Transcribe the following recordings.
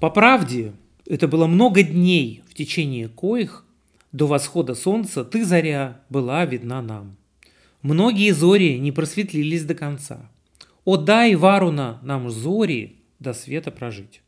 По правде, это было много дней, в течение коих до восхода солнца ты, заря, была видна нам. Многие зори не просветлились до конца. О, дай, Варуна, нам зори до света прожить.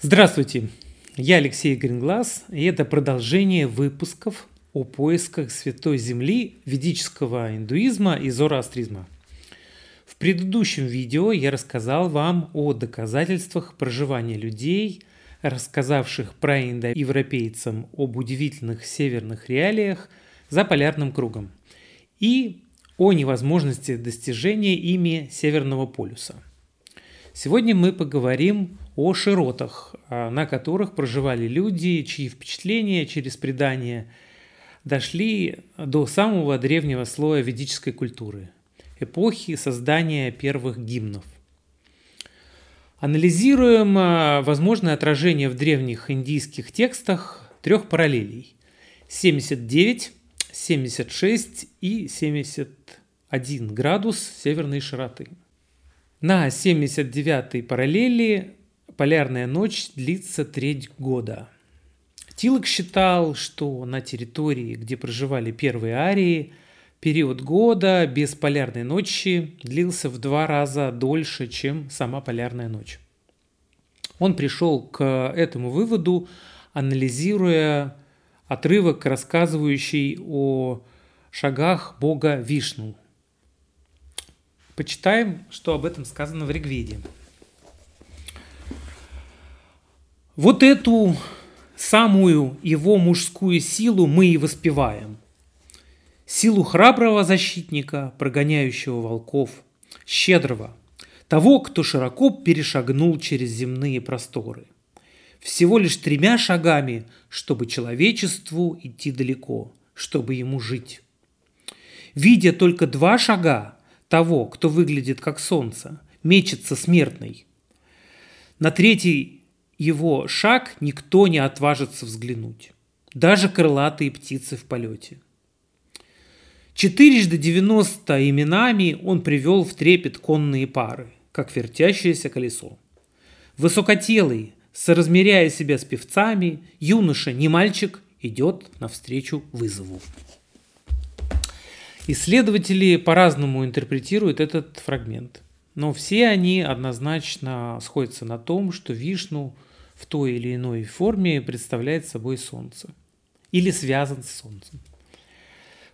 Здравствуйте, я Алексей Гринглас, и это продолжение выпусков о поисках Святой Земли, ведического индуизма и зороастризма. В предыдущем видео я рассказал вам о доказательствах проживания людей, рассказавших про индоевропейцам об удивительных северных реалиях за полярным кругом и о невозможности достижения ими Северного полюса. Сегодня мы поговорим о широтах, а, на которых проживали люди, чьи впечатления через предания дошли до самого древнего слоя ведической культуры – эпохи создания первых гимнов. Анализируем а, возможное отражение в древних индийских текстах трех параллелей – 79, 76 и 71 градус северной широты. На 79-й параллели полярная ночь длится треть года. Тилок считал, что на территории, где проживали первые арии, период года без полярной ночи длился в два раза дольше, чем сама полярная ночь. Он пришел к этому выводу, анализируя отрывок, рассказывающий о шагах бога Вишну. Почитаем, что об этом сказано в Ригведе. Вот эту самую его мужскую силу мы и воспеваем. Силу храброго защитника, прогоняющего волков, щедрого, того, кто широко перешагнул через земные просторы. Всего лишь тремя шагами, чтобы человечеству идти далеко, чтобы ему жить. Видя только два шага того, кто выглядит как солнце, мечется смертный. На третий его шаг никто не отважится взглянуть. Даже крылатые птицы в полете. Четырежды девяносто именами он привел в трепет конные пары, как вертящееся колесо. Высокотелый, соразмеряя себя с певцами, юноша, не мальчик, идет навстречу вызову. Исследователи по-разному интерпретируют этот фрагмент. Но все они однозначно сходятся на том, что Вишну в той или иной форме представляет собой Солнце или связан с Солнцем.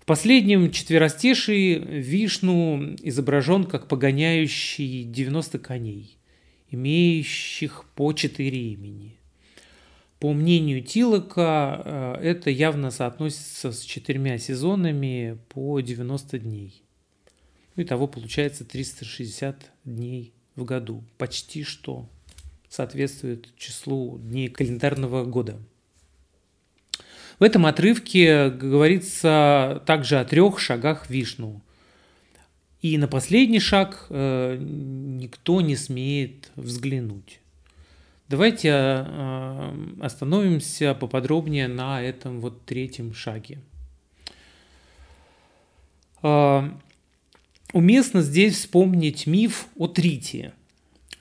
В последнем четверостишии Вишну изображен как погоняющий 90 коней, имеющих по четыре имени. По мнению Тилока, э, это явно соотносится с четырьмя сезонами по 90 дней. Ну, итого получается 360 дней в году. Почти что соответствует числу дней календарного года. В этом отрывке говорится также о трех шагах Вишну. И на последний шаг э, никто не смеет взглянуть. Давайте э, остановимся поподробнее на этом вот третьем шаге. Э, Уместно здесь вспомнить миф о Трите.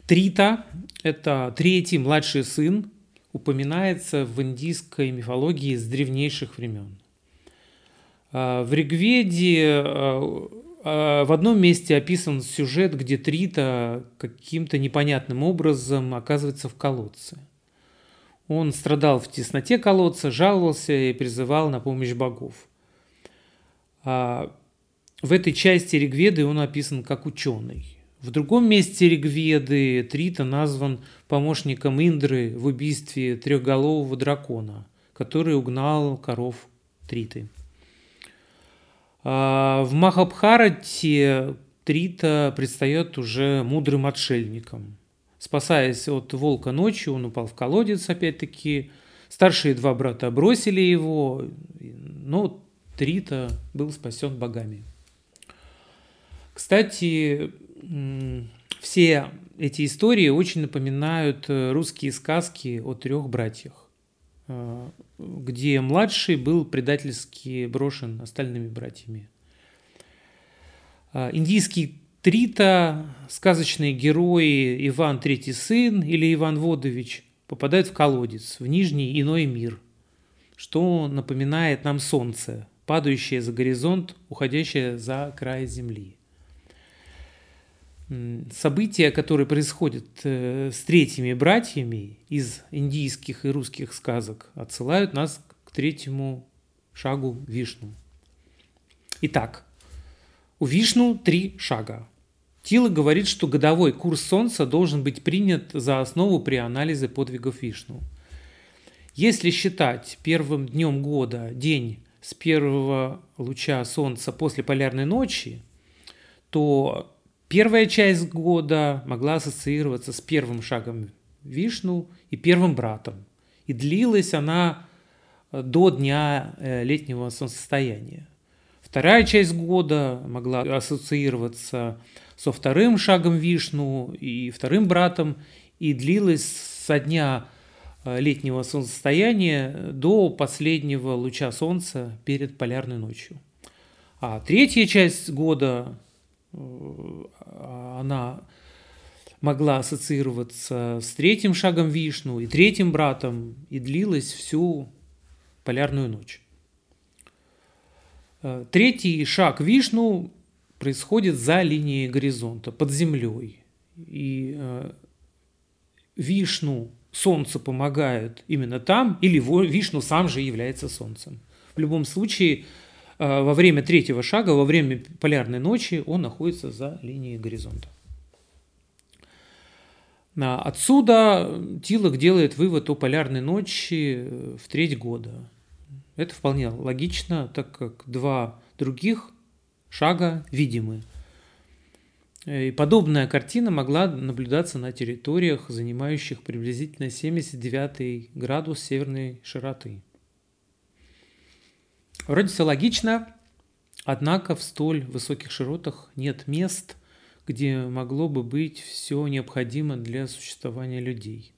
Трита – это третий младший сын, упоминается в индийской мифологии с древнейших времен. А, в Ригведе а, а, в одном месте описан сюжет, где Трита каким-то непонятным образом оказывается в колодце. Он страдал в тесноте колодца, жаловался и призывал на помощь богов. В этой части Ригведы он описан как ученый. В другом месте Ригведы Трита назван помощником Индры в убийстве трехголового дракона, который угнал коров Триты. А в Махабхарате Трита предстает уже мудрым отшельником. Спасаясь от волка ночью, он упал в колодец опять-таки. Старшие два брата бросили его, но Трита был спасен богами. Кстати, все эти истории очень напоминают э, русские сказки о трех братьях. э, где младший был предательски брошен остальными братьями. Э, индийский Трита, сказочные герои Иван Третий Сын или Иван Водович попадают в колодец, в нижний иной мир, что напоминает нам солнце, падающее за горизонт, уходящее за край земли события, которые происходят э, с третьими братьями из индийских и русских сказок, отсылают нас к третьему шагу Вишну. Итак, у Вишну три шага. Тила говорит, что годовой курс Солнца должен быть принят за основу при анализе подвигов Вишну. Если считать первым днем года день с первого луча Солнца после полярной ночи, то Первая часть года могла ассоциироваться с первым шагом Вишну и первым братом. И длилась она э, до дня э, летнего солнцестояния. Вторая часть года могла ассоциироваться со вторым шагом Вишну и вторым братом и длилась со дня э, летнего солнцестояния до последнего луча солнца перед полярной ночью. А третья часть года она могла ассоциироваться с третьим шагом Вишну и третьим братом и длилась всю полярную ночь. Э, третий шаг Вишну происходит за линией горизонта, под землей. И э, Вишну, Солнце помогает именно там, или Вишну сам же является Солнцем. В любом случае, э, во время третьего шага, во время полярной ночи, он находится за линией горизонта. Отсюда Тилок делает вывод о полярной ночи в треть года. Это вполне логично, так как два других шага видимы. И подобная картина могла наблюдаться на территориях, занимающих приблизительно 79 градус северной широты. Вроде все логично, однако в столь высоких широтах нет мест, где могло бы быть все необходимо для существования людей.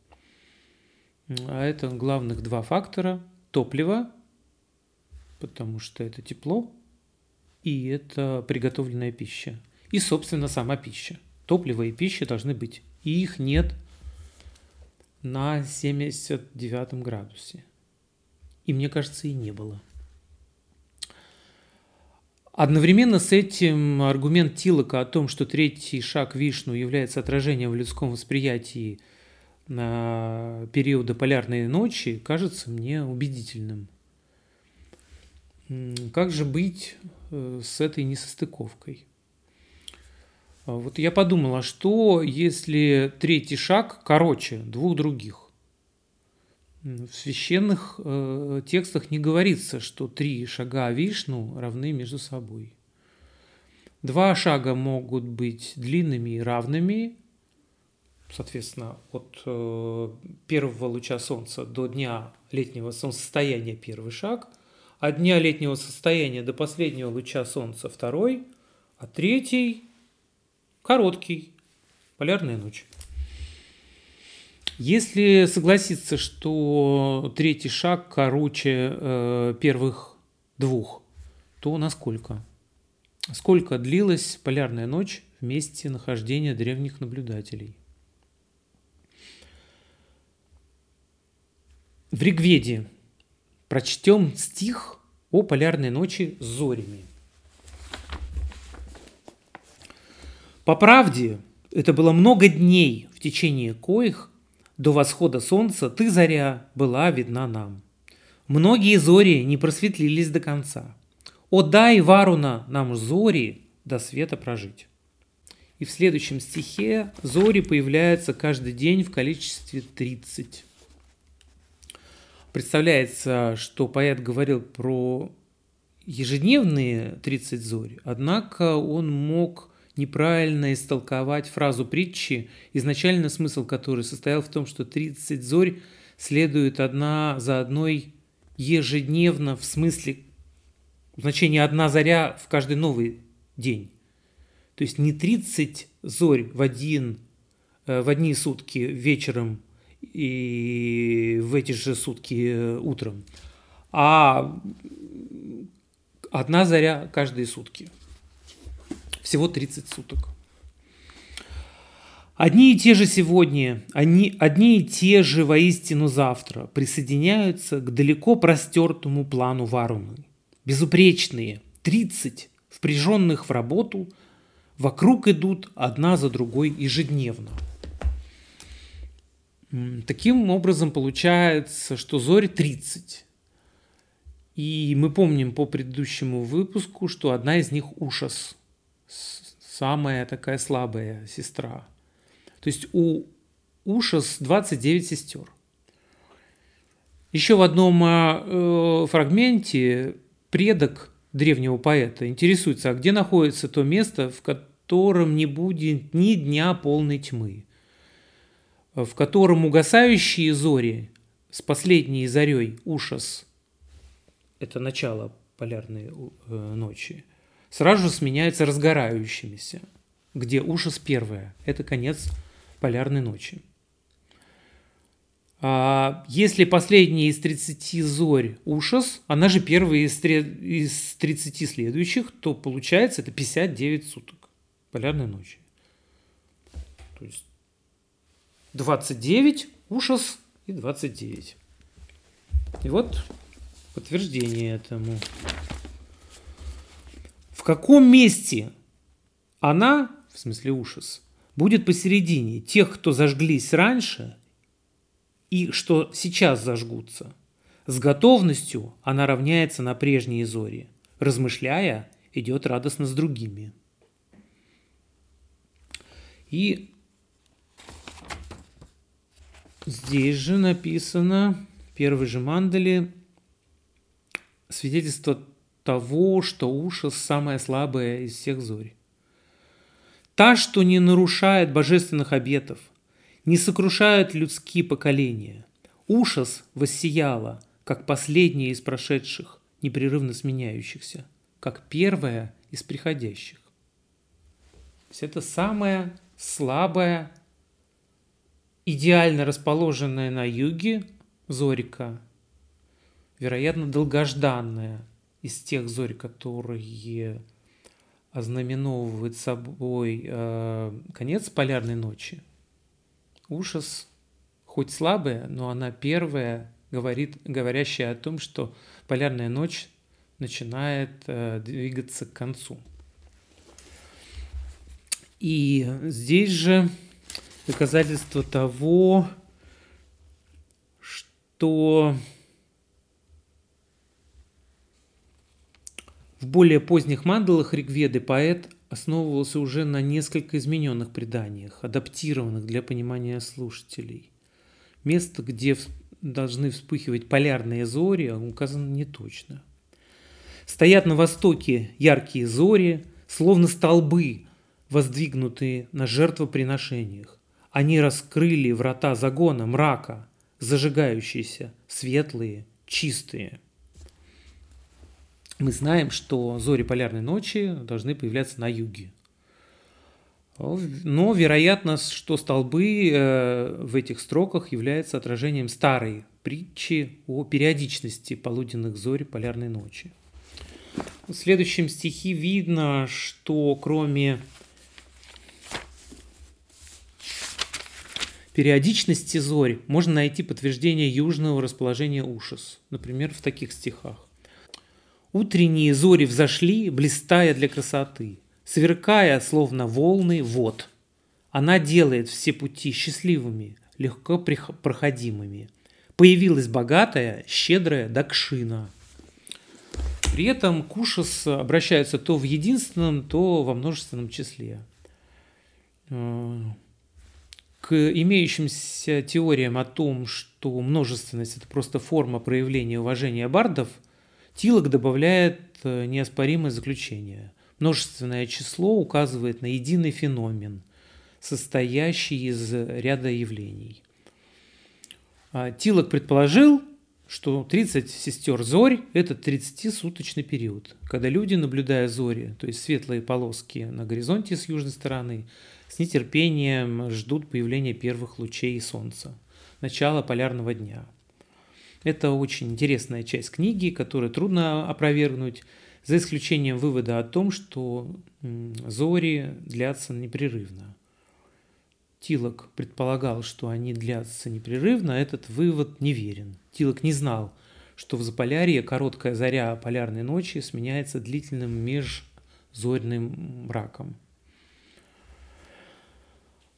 А это главных два фактора. Топливо, потому что это тепло, и это приготовленная пища. И, собственно, сама пища. Топливо и пища должны быть. И их нет на 79 градусе. И мне кажется, и не было. Одновременно с этим аргумент Тилока о том, что третий шаг Вишну является отражением в людском восприятии на периода полярной ночи, кажется мне убедительным. Как же быть э, с этой несостыковкой? А вот я подумал, а что, если третий шаг короче двух других? В священных э, текстах не говорится, что три шага Вишну равны между собой. Два шага могут быть длинными и равными, соответственно, от э, первого луча солнца до дня летнего солнцестояния первый шаг, от дня летнего состояния до последнего луча солнца второй, а третий короткий, полярная ночь. Если согласиться, что третий шаг короче э, первых двух, то насколько? Сколько длилась полярная ночь в месте нахождения древних наблюдателей? В Ригведе прочтем стих о полярной ночи с зорями. По правде, это было много дней, в течение коих до восхода солнца ты, заря, была видна нам. Многие зори не просветлились до конца. О, дай, Варуна, нам зори до света прожить. И в следующем стихе зори появляются каждый день в количестве 30. Представляется, что поэт говорил про ежедневные 30 зори, однако он мог неправильно истолковать фразу притчи, изначально смысл которой состоял в том, что 30 зорь следуют одна за одной ежедневно, в смысле значение одна заря в каждый новый день. То есть не 30 зорь в, один, э, в одни сутки вечером и в эти же сутки утром, а одна заря каждые сутки. Всего 30 суток. Одни и те же сегодня, они, одни и те же воистину завтра присоединяются к далеко простертому плану Варуны. Безупречные, 30, впряженных в работу, вокруг идут одна за другой ежедневно. Таким образом получается, что зори 30. И мы помним по предыдущему выпуску, что одна из них ужас, самая такая слабая сестра – то есть у Ушас 29 сестер. Еще в одном э, фрагменте предок древнего поэта интересуется, а где находится то место, в котором не будет ни дня полной тьмы, в котором угасающие зори с последней зарей Ушас, это начало полярной э, ночи, сразу же сменяются разгорающимися, где Ушас первая, это конец полярной ночи. А если последняя из 30 зорь ушас, она же первая из 30 следующих, то получается это 59 суток полярной ночи. То есть 29 ушас и 29. И вот подтверждение этому. В каком месте она, в смысле ушас, будет посередине тех, кто зажглись раньше и что сейчас зажгутся. С готовностью она равняется на прежние зори. Размышляя, идет радостно с другими. И здесь же написано, первый же мандали, свидетельство того, что уши самая слабая из всех зори. Та, что не нарушает божественных обетов, не сокрушает людские поколения. Ужас воссияла, как последняя из прошедших, непрерывно сменяющихся, как первая из приходящих. То это самая слабая, идеально расположенная на юге зорика, вероятно, долгожданная из тех зорь, которые ознаменовывает собой э, конец полярной ночи. Ужас, хоть слабая, но она первая, говорит, говорящая о том, что полярная ночь начинает э, двигаться к концу. И здесь же доказательство того, что В более поздних мандалах Ригведы поэт основывался уже на несколько измененных преданиях, адаптированных для понимания слушателей. Место, где должны вспыхивать полярные зори, указано не точно. Стоят на востоке яркие зори, словно столбы, воздвигнутые на жертвоприношениях. Они раскрыли врата загона мрака, зажигающиеся, светлые, чистые – мы знаем, что зори полярной ночи должны появляться на юге. Но вероятно, что столбы э, в этих строках являются отражением старой притчи о периодичности полуденных зорь полярной ночи. В следующем стихе видно, что кроме периодичности зорь можно найти подтверждение южного расположения ушес, например, в таких стихах. Утренние зори взошли, блистая для красоты, сверкая, словно волны, вод. Она делает все пути счастливыми, легко проходимыми. Появилась богатая, щедрая Дакшина. При этом Кушас обращается то в единственном, то во множественном числе. Э, к имеющимся теориям о том, что множественность – это просто форма проявления уважения бардов – Тилок добавляет э, неоспоримое заключение. Множественное число указывает на единый феномен, состоящий из ряда явлений. А Тилок предположил, что 30 сестер зорь – это 30-суточный период, когда люди, наблюдая зори, то есть светлые полоски на горизонте с южной стороны, с нетерпением ждут появления первых лучей солнца. начала полярного дня. Это очень интересная часть книги, которую трудно опровергнуть, за исключением вывода о том, что зори длятся непрерывно. Тилок предполагал, что они длятся непрерывно, этот вывод неверен. Тилок не знал, что в Заполярье короткая заря полярной ночи сменяется длительным межзорным мраком.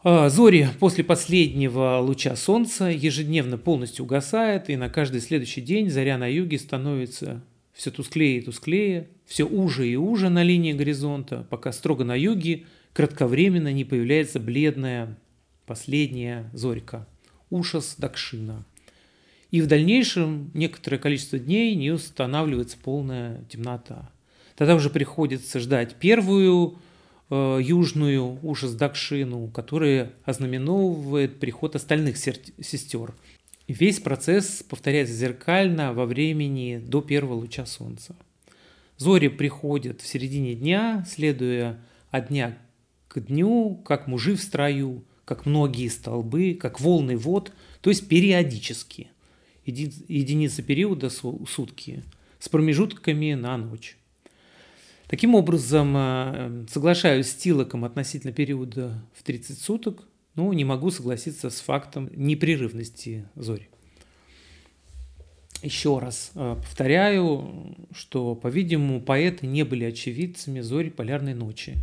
А, зори после последнего луча солнца ежедневно полностью угасает, и на каждый следующий день заря на юге становится все тусклее и тусклее, все уже и уже на линии горизонта, пока строго на юге кратковременно не появляется бледная последняя зорька – ушас Дакшина. И в дальнейшем некоторое количество дней не устанавливается полная темнота. Тогда уже приходится ждать первую Э, южную ужас-дакшину, которая ознаменовывает приход остальных сестер. Весь процесс повторяется зеркально во времени до первого луча солнца. Зори приходят в середине дня, следуя от дня к дню, как мужи в строю, как многие столбы, как волны вод, то есть периодически. Единица периода сутки с промежутками на ночь. Таким образом, э, соглашаюсь с Тилоком относительно периода в 30 суток, но не могу согласиться с фактом непрерывности зори. Еще раз э, повторяю, что, по-видимому, поэты не были очевидцами зори полярной ночи.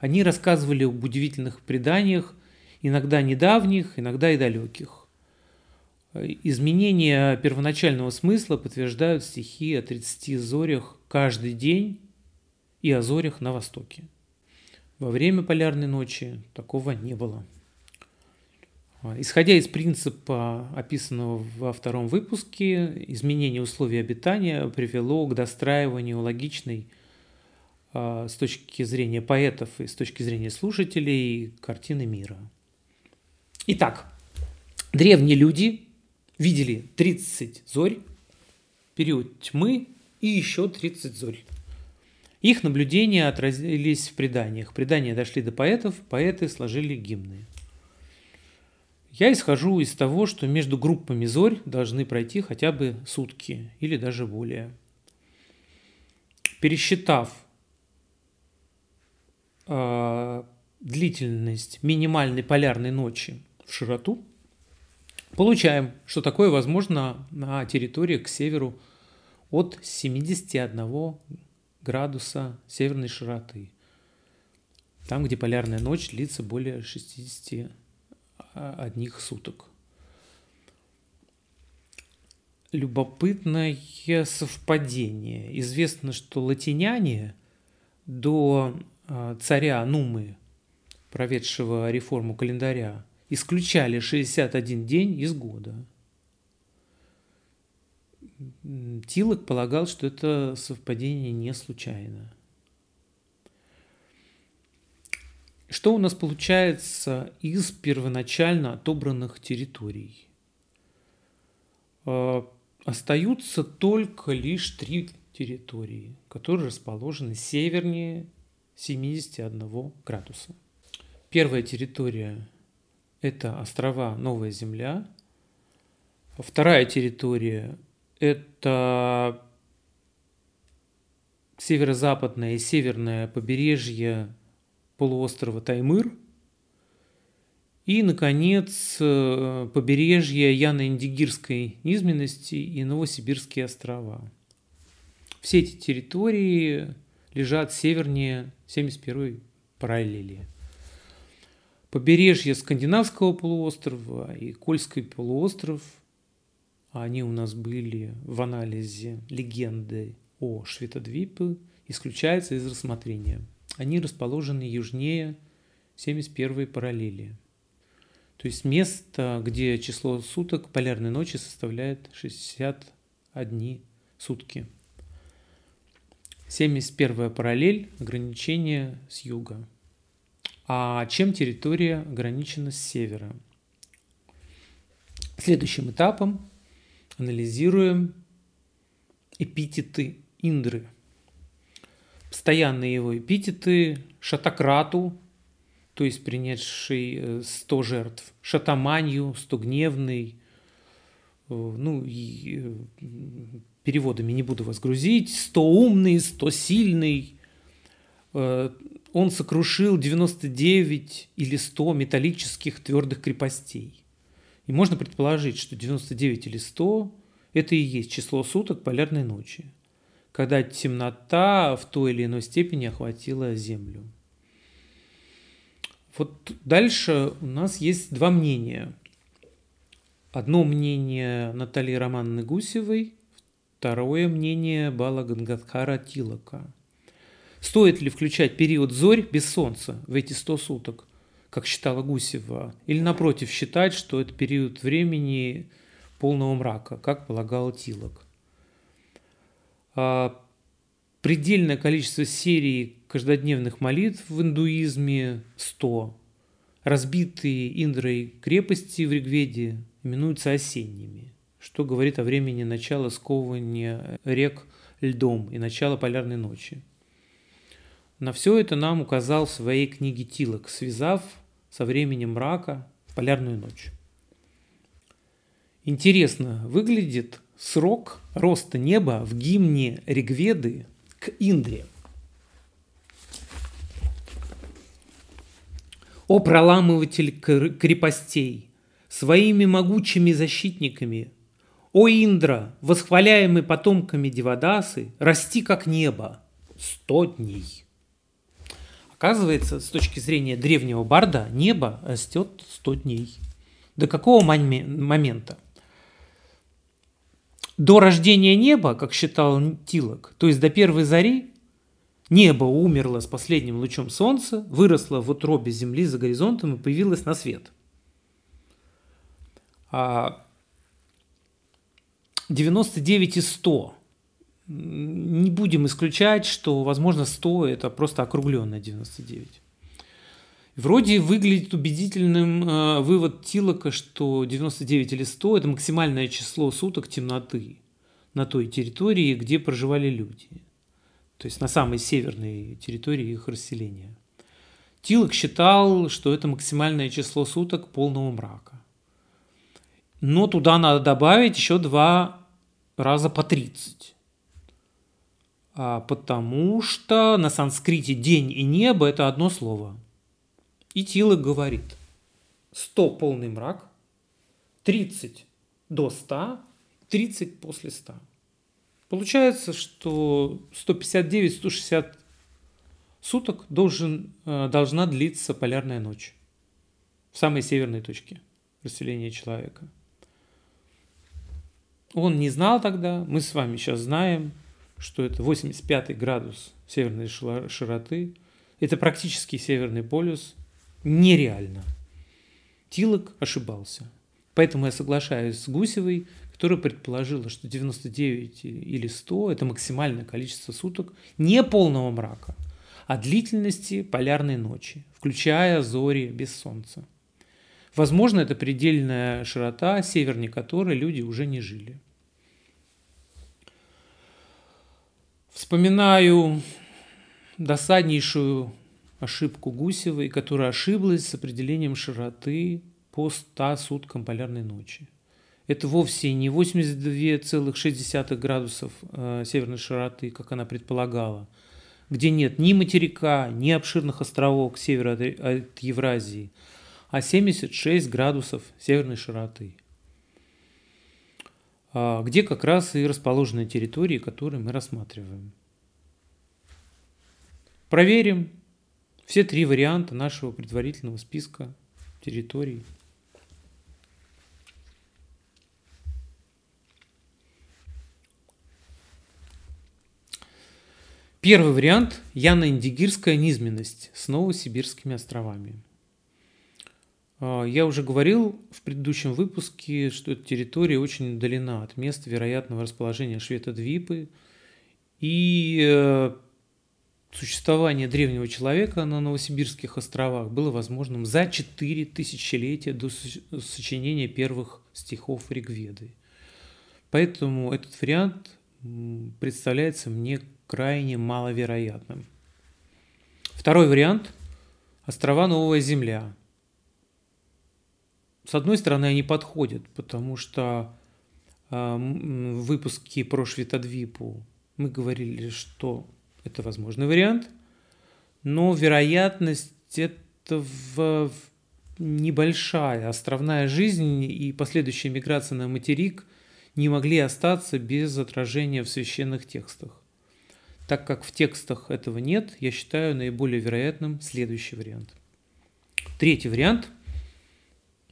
Они рассказывали об удивительных преданиях, иногда недавних, иногда и далеких. Изменения первоначального смысла подтверждают стихи о 30 зорях каждый день и о зорях на востоке. Во время полярной ночи такого не было. А, исходя из принципа, описанного во втором выпуске, изменение условий обитания привело к достраиванию логичной а, с точки зрения поэтов и с точки зрения слушателей картины мира. Итак, древние люди видели 30 зорь, период тьмы и еще 30 зорь. Их наблюдения отразились в преданиях. Предания дошли до поэтов, поэты сложили гимны. Я исхожу из того, что между группами зорь должны пройти хотя бы сутки или даже более. Пересчитав э, длительность минимальной полярной ночи в широту, получаем, что такое возможно на территории к северу от 71 градуса северной широты. Там, где полярная ночь длится более 60 одних суток. Любопытное совпадение. Известно, что латиняне до а, царя Нумы, проведшего реформу календаря, исключали 61 день из года – Тилок полагал, что это совпадение не случайно. Что у нас получается из первоначально отобранных территорий? А, остаются только лишь три территории, которые расположены севернее 71 градуса. Первая территория – это острова Новая Земля. Вторая территория это северо-западное и северное побережье полуострова Таймыр и, наконец, э, побережье Яно-Индигирской низменности и Новосибирские острова. Все эти территории лежат севернее 71 параллели. Побережье Скандинавского полуострова и Кольский полуостров – они у нас были в анализе легенды о Шветодвипе, исключаются из рассмотрения. Они расположены южнее 71 параллели. То есть место, где число суток полярной ночи составляет 61 сутки. 71 параллель – ограничение с юга. А чем территория ограничена с севера? Следующим этапом анализируем эпитеты Индры. Постоянные его эпитеты Шатакрату, то есть принесший 100 э, жертв, Шатаманью, 100 гневный, ну, и переводами не буду вас грузить, сто умный, сто сильный. Он сокрушил 99 или 100 металлических твердых крепостей. И можно предположить, что 99 или 100 – это и есть число суток полярной ночи, когда темнота в той или иной степени охватила Землю. Вот дальше у нас есть два мнения. Одно мнение Натальи Романовны Гусевой, второе мнение Бала Гангадхара Тилака. Стоит ли включать период зорь без солнца в эти 100 суток – как считала Гусева, или напротив считать, что это период времени полного мрака, как полагал Тилок. А предельное количество серий каждодневных молитв в индуизме – 100. Разбитые Индрой крепости в Ригведе именуются осенними, что говорит о времени начала сковывания рек льдом и начала полярной ночи. На все это нам указал в своей книге Тилок, связав со временем мрака в полярную ночь. Интересно выглядит срок роста неба в гимне Ригведы к Индре. О проламыватель крепостей, своими могучими защитниками, о Индра, восхваляемый потомками Девадасы, расти как небо сто дней. Оказывается, с точки зрения древнего барда, небо растет 100 дней. До какого момента? До рождения неба, как считал Тилок, то есть до первой зари, небо умерло с последним лучом солнца, выросло в утробе земли за горизонтом и появилось на свет. А 99 из 100 не будем исключать, что, возможно, 100 – это просто округленное 99. Вроде выглядит убедительным э, вывод Тилока, что 99 или 100 – это максимальное число суток темноты на той территории, где проживали люди. То есть на самой северной территории их расселения. Тилок считал, что это максимальное число суток полного мрака. Но туда надо добавить еще два раза по 30. А, потому что на санскрите день и небо – это одно слово. И Тилок говорит, 100 – полный мрак, 30 до 100, 30 после 100. Получается, что 159-160 суток должен, э, должна длиться полярная ночь в самой северной точке расселения человека. Он не знал тогда, мы с вами сейчас знаем – что это 85 градус северной широты. Это практически северный полюс. Нереально. Тилок ошибался. Поэтому я соглашаюсь с Гусевой, которая предположила, что 99 или 100 – это максимальное количество суток не полного мрака, а длительности полярной ночи, включая зори без солнца. Возможно, это предельная широта, севернее которой люди уже не жили. Вспоминаю досаднейшую ошибку Гусевой, которая ошиблась с определением широты по 100 суткам полярной ночи. Это вовсе не 82,6 градусов э, северной широты, как она предполагала, где нет ни материка, ни обширных островов к северу от, Евразии, а 76 градусов северной широты – где как раз и расположены территории, которые мы рассматриваем. Проверим все три варианта нашего предварительного списка территорий. Первый вариант – Яно-Индигирская низменность с Новосибирскими островами. А, я уже говорил в предыдущем выпуске, что эта территория очень удалена от места вероятного расположения Швета-Двипы, и э, существование древнего человека на Новосибирских островах было возможным за четыре тысячелетия до сочинения первых стихов Ригведы. Поэтому этот вариант представляется мне крайне маловероятным. Второй вариант – острова Новая Земля – с одной стороны, они подходят, потому что в выпуске про Швитодвипу мы говорили, что это возможный вариант, но вероятность это в небольшая островная жизнь и последующая миграция на материк не могли остаться без отражения в священных текстах. Так как в текстах этого нет, я считаю наиболее вероятным следующий вариант. Третий вариант,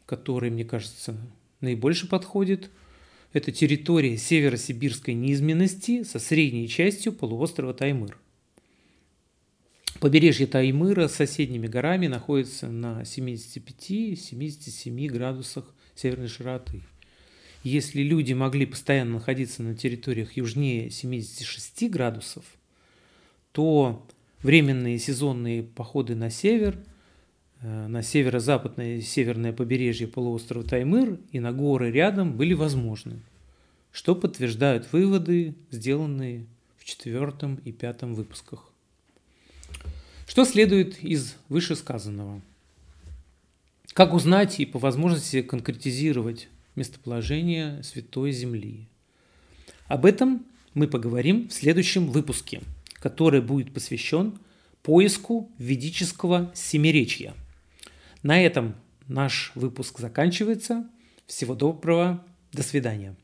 который, мне кажется, наибольше подходит, это территория северосибирской низменности со средней частью полуострова Таймыр. Побережье Таймыра с соседними горами находится на 75-77 градусах северной широты. Если люди могли постоянно находиться на территориях южнее 76 градусов, то временные сезонные походы на север, на северо-западное и северное побережье полуострова Таймыр и на горы рядом были возможны, что подтверждают выводы, сделанные в четвертом и пятом выпусках. Что следует из вышесказанного? Как узнать и по возможности конкретизировать местоположение Святой Земли? Об этом мы поговорим в следующем выпуске, который будет посвящен поиску ведического семиречья. На этом наш выпуск заканчивается. Всего доброго, до свидания.